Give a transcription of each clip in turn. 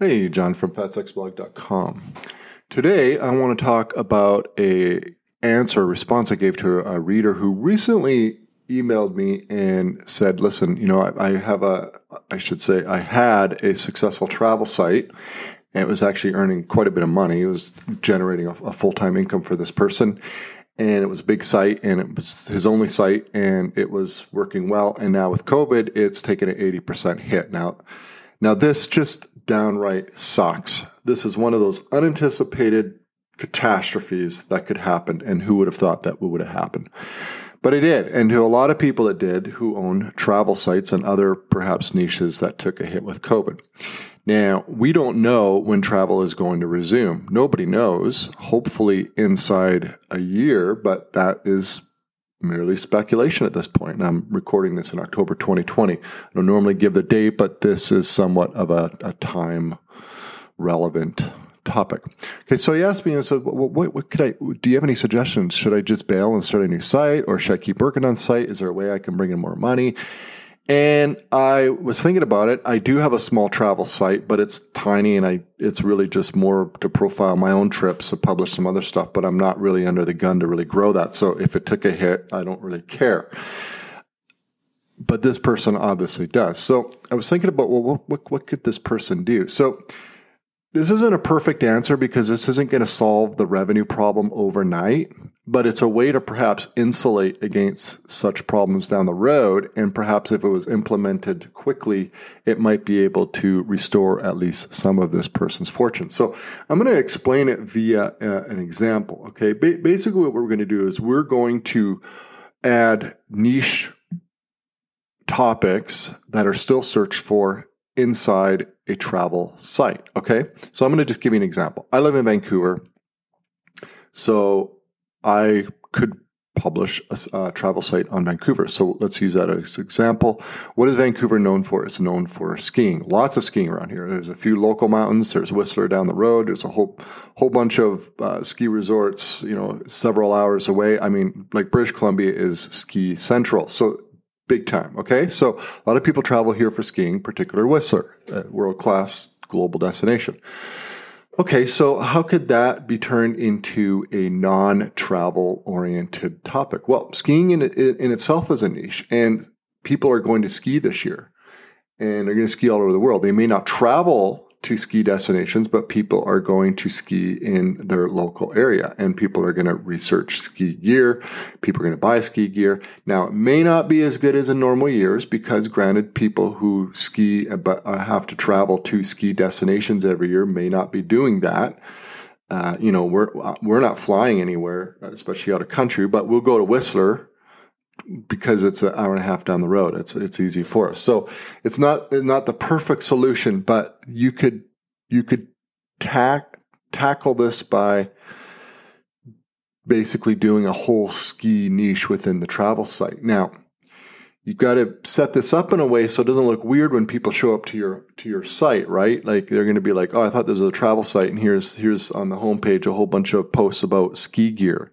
Hey, John from fatstacksblog.com. Today, I want to talk about a answer response I gave to a reader who recently emailed me and said, "Listen, you know, I, I have a, I should say, I had a successful travel site, and it was actually earning quite a bit of money. It was generating a, a full time income for this person." and it was a big site and it was his only site and it was working well and now with covid it's taken an 80% hit now now this just downright sucks. This is one of those unanticipated catastrophes that could happen, and who would have thought that would have happened? But it did, and to a lot of people it did who own travel sites and other perhaps niches that took a hit with COVID. Now, we don't know when travel is going to resume. Nobody knows, hopefully inside a year, but that is merely speculation at this point. And I'm recording this in October 2020. I don't normally give the date, but this is somewhat of a, a time relevant topic. Okay, so he asked me and said, well, what, what, could I, do you have any suggestions? Should I just bail and start a new site or should I keep working on site? Is there a way I can bring in more money? And I was thinking about it. I do have a small travel site, but it's tiny and I it's really just more to profile my own trips to publish some other stuff, but I'm not really under the gun to really grow that. So if it took a hit, I don't really care. But this person obviously does. So I was thinking about well, what, what, what could this person do? So this isn't a perfect answer because this isn't going to solve the revenue problem overnight, but it's a way to perhaps insulate against such problems down the road. And perhaps if it was implemented quickly, it might be able to restore at least some of this person's fortune. So I'm going to explain it via uh, an example. Okay. Ba- basically, what we're going to do is we're going to add niche topics that are still searched for inside a travel site. Okay. So I'm going to just give you an example. I live in Vancouver. So I could publish a, a, travel site on Vancouver. So let's use that as an example. What is Vancouver known for? It's known for skiing. Lots of skiing around here. There's a few local mountains. There's Whistler down the road. There's a whole whole bunch of uh, ski resorts. You know, several hours away. I mean, like British Columbia is ski central. So big time. Okay, so a lot of people travel here for skiing, particular Whistler, world class global destination. Okay, so how could that be turned into a non travel oriented topic? Well, skiing in, in itself is a niche, and people are going to ski this year and they're going to ski all over the world. They may not travel to ski destinations, but people are going to ski in their local area and people are going to research ski gear. People are going to buy ski gear. Now, it may not be as good as in normal years because, granted, people who ski but uh, have to travel to ski destinations every year may not be doing that. Uh, you know, we're uh, we're not flying anywhere, especially out of country, but we'll go to Whistler because it's an hour and a half down the road. It's it's easy for us. So it's not not the perfect solution, but you could you could tack tackle this by basically doing a whole ski niche within the travel site. Now, you've got to set this up in a way so it doesn't look weird when people show up to your to your site, right? Like they're going to be like, "Oh, I thought this was a travel site, and here's here's on the homepage a whole bunch of posts about ski gear."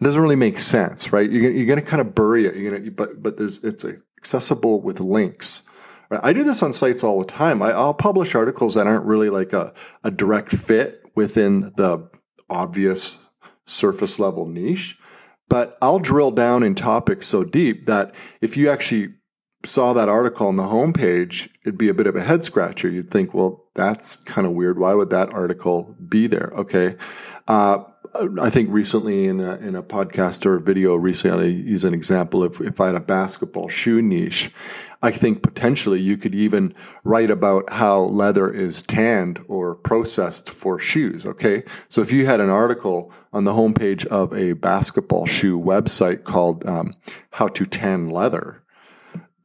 It doesn't really make sense, right? You're, you're going to kind of bury it. You're going to, but but there's it's accessible with links. Right? I do this on sites all the time. I, will publish articles that aren't really like a, a direct fit within the obvious surface level niche, but I'll drill down in topics so deep that if you actually saw that article on the homepage, it'd be a bit of a head scratcher. You'd think, well, that's kind of weird. Why would that article be there? Okay. Uh, I think recently in a, in a podcast or a video recently, I use an example of if I had a basketball shoe niche, I think potentially you could even write about how leather is tanned or processed for shoes. Okay. So if you had an article on the homepage of a basketball shoe website called um, How to Tan Leather,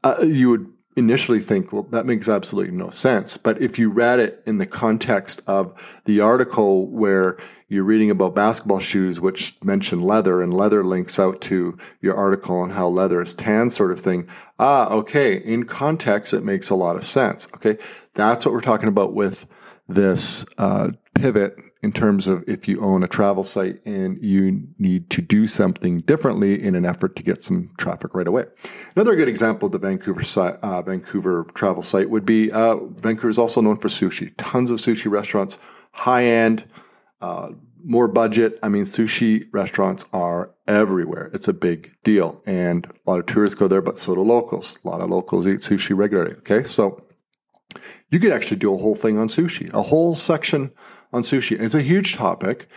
uh, you would initially think, well, that makes absolutely no sense. But if you read it in the context of the article where you're reading about basketball shoes, which mention leather, and leather links out to your article on how leather is tan, sort of thing. Ah, okay. In context, it makes a lot of sense. Okay. That's what we're talking about with this uh, pivot in terms of if you own a travel site and you need to do something differently in an effort to get some traffic right away. Another good example of the Vancouver site, uh, Vancouver travel site would be uh, Vancouver is also known for sushi. Tons of sushi restaurants, high end, uh, more budget. I mean, sushi restaurants are everywhere. It's a big deal, and a lot of tourists go there, but so do locals. A lot of locals eat sushi regularly. Okay, so you could actually do a whole thing on sushi, a whole section on sushi. It's a huge topic,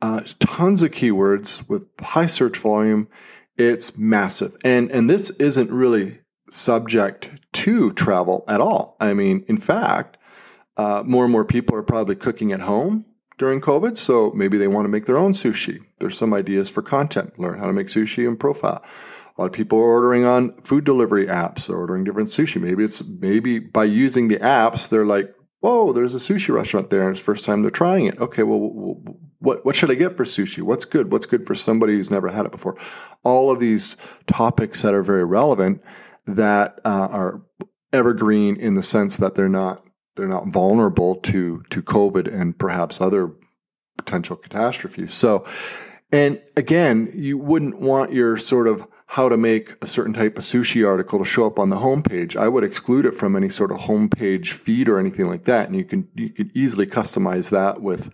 uh, tons of keywords with high search volume. It's massive, and and this isn't really subject to travel at all. I mean, in fact, uh, more and more people are probably cooking at home during COVID, so maybe they want to make their own sushi. There's some ideas for content. Learn how to make sushi in profile. A lot of people are ordering on food delivery apps. They're ordering different sushi. Maybe it's maybe by using the apps, they're like, "Whoa, there's a sushi restaurant there, and it's the first time they're trying it." Okay, well, what what should I get for sushi? What's good? What's good for somebody who's never had it before? All of these topics that are very relevant that uh, are evergreen in the sense that they're not they're not vulnerable to to COVID and perhaps other potential catastrophes. So, and again, you wouldn't want your sort of how to make a certain type of sushi article to show up on the homepage. I would exclude it from any sort of homepage feed or anything like that. And you can you can easily customize that with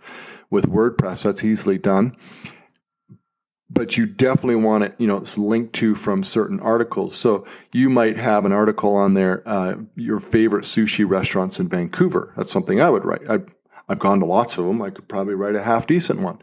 with WordPress. That's easily done. But you definitely want it, you know, it's linked to from certain articles. So you might have an article on there, uh, your favorite sushi restaurants in Vancouver. That's something I would write. I, I've gone to lots of them. I could probably write a half decent one.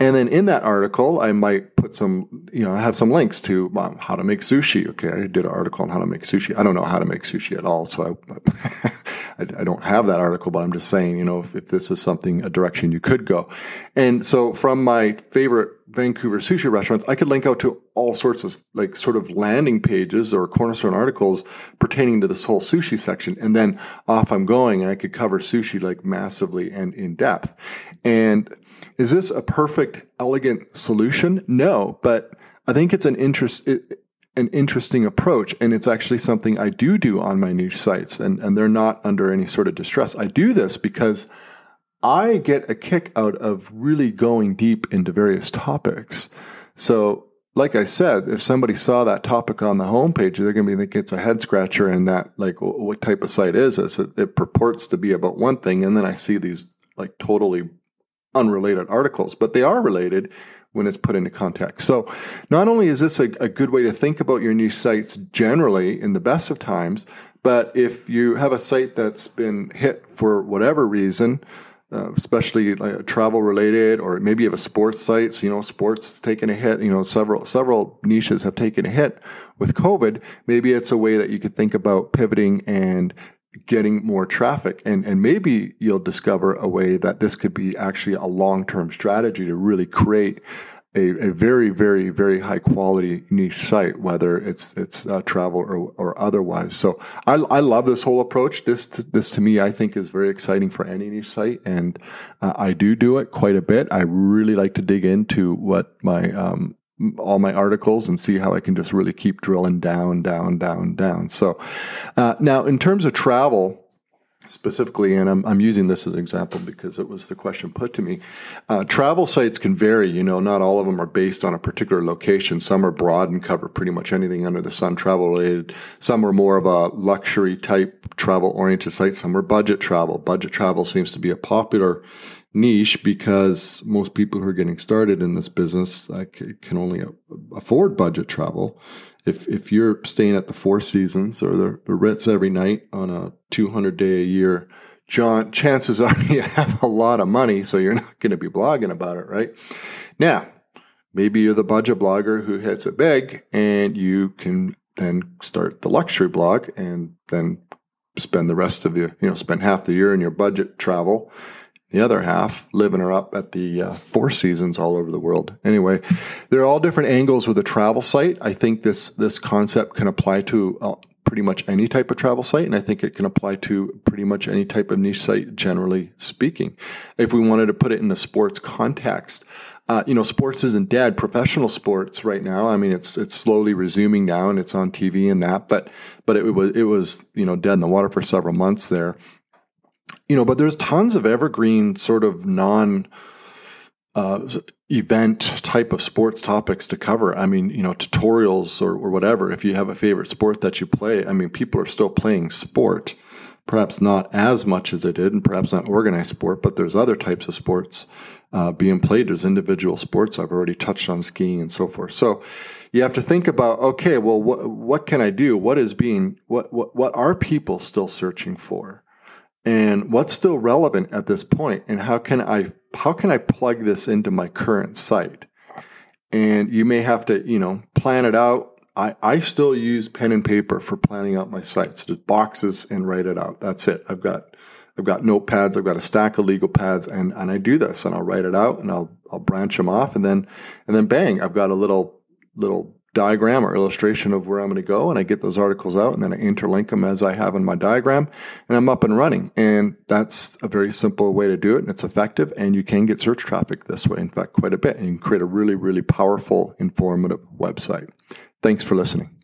And then in that article, I might put some, you know, I have some links to um, how to make sushi. Okay, I did an article on how to make sushi. I don't know how to make sushi at all, so I, I, don't have that article. But I'm just saying, you know, if, if this is something a direction you could go. And so from my favorite Vancouver sushi restaurants, I could link out to all sorts of like sort of landing pages or cornerstone articles pertaining to this whole sushi section. And then off I'm going and I could cover sushi like massively and in depth. And is this a perfect, elegant solution? No, but I think it's an interest, an interesting approach. And it's actually something I do do on my niche sites and, and they're not under any sort of distress. I do this because I get a kick out of really going deep into various topics. So, like I said, if somebody saw that topic on the homepage, they're going to be thinking it's a head scratcher and that, like, what type of site is this? It, it purports to be about one thing. And then I see these, like, totally unrelated articles, but they are related when it's put into context. So, not only is this a, a, good way to think about your niche sites generally in the best of times, but if you have a site that's been hit for whatever reason, uh, especially like travel related, or maybe you have a sports site. So, you know, sports has taken a hit. You know, several several niches have taken a hit with COVID. Maybe it's a way that you could think about pivoting and getting more traffic and and maybe you'll discover a way that this could be actually a long-term strategy to really create a, a very very very high quality niche site whether it's it's uh, travel or, or otherwise. So I, I love this whole approach. This this to me I think is very exciting for any niche site and uh, I do do it quite a bit. I really like to dig into what my um, all my articles and see how I can just really keep drilling down, down, down, down. So uh, now, in terms of travel specifically, and I'm, I'm, using this as an example because it was the question put to me. Uh, travel sites can vary. You know, not all of them are based on a particular location. Some are broad and cover pretty much anything under the sun travel related. Some are more of a luxury type travel oriented site. Some are budget travel. Budget travel seems to be a popular niche because most people who are getting started in this business like, can only afford budget travel. If if you're staying at the Four Seasons or the, the Ritz every night on a 200 day a year, John, chances are you have a lot of money, so you're not going to be blogging about it, right? Now, maybe you're the budget blogger who hits it big, and you can then start the luxury blog and then spend the rest of your, you know, spend half the year in your budget travel the other half living her up at the uh, Four Seasons all over the world. Anyway, there are all different angles with a travel site. I think this this concept can apply to uh, pretty much any type of travel site, and I think it can apply to pretty much any type of niche site, generally speaking. If we wanted to put it in the sports context. Uh, you know, sports isn't dead. Professional sports right now. I mean, it's it's slowly resuming now, and it's on TV and that. But but it was it was you know dead in the water for several months there you know, but there's tons of evergreen sort of non uh, event type of sports topics to cover. I mean, you know, tutorials or, or whatever. If you have a favorite sport that you play, I mean, people are still playing sport. Perhaps not as much as they did, and perhaps not organized sport, but there's other types of sports uh, being played. There's individual sports. I've already touched on skiing and so forth. So you have to think about, okay, well, what what can I do? What is being what what what are people still searching for? And what's still relevant at this point and how can i how can i plug this into my current site? And you may have to you know plan it out. I i still use pen and paper for planning out my sites. Just boxes and write it out. That's it. I've got i've got notepads. I've got a stack of legal pads and and i do this and i'll write it out and i'll i'll branch them off and then and then bang i've got a little little diagram or illustration of where I'm going to go, and I get those articles out, and then I interlink them as I have in my diagram, and I'm up and running. And that's a very simple way to do it, and it's effective, and you can get search traffic this way. In fact, quite a bit, and you can create a really, really powerful, informative website. Thanks for listening.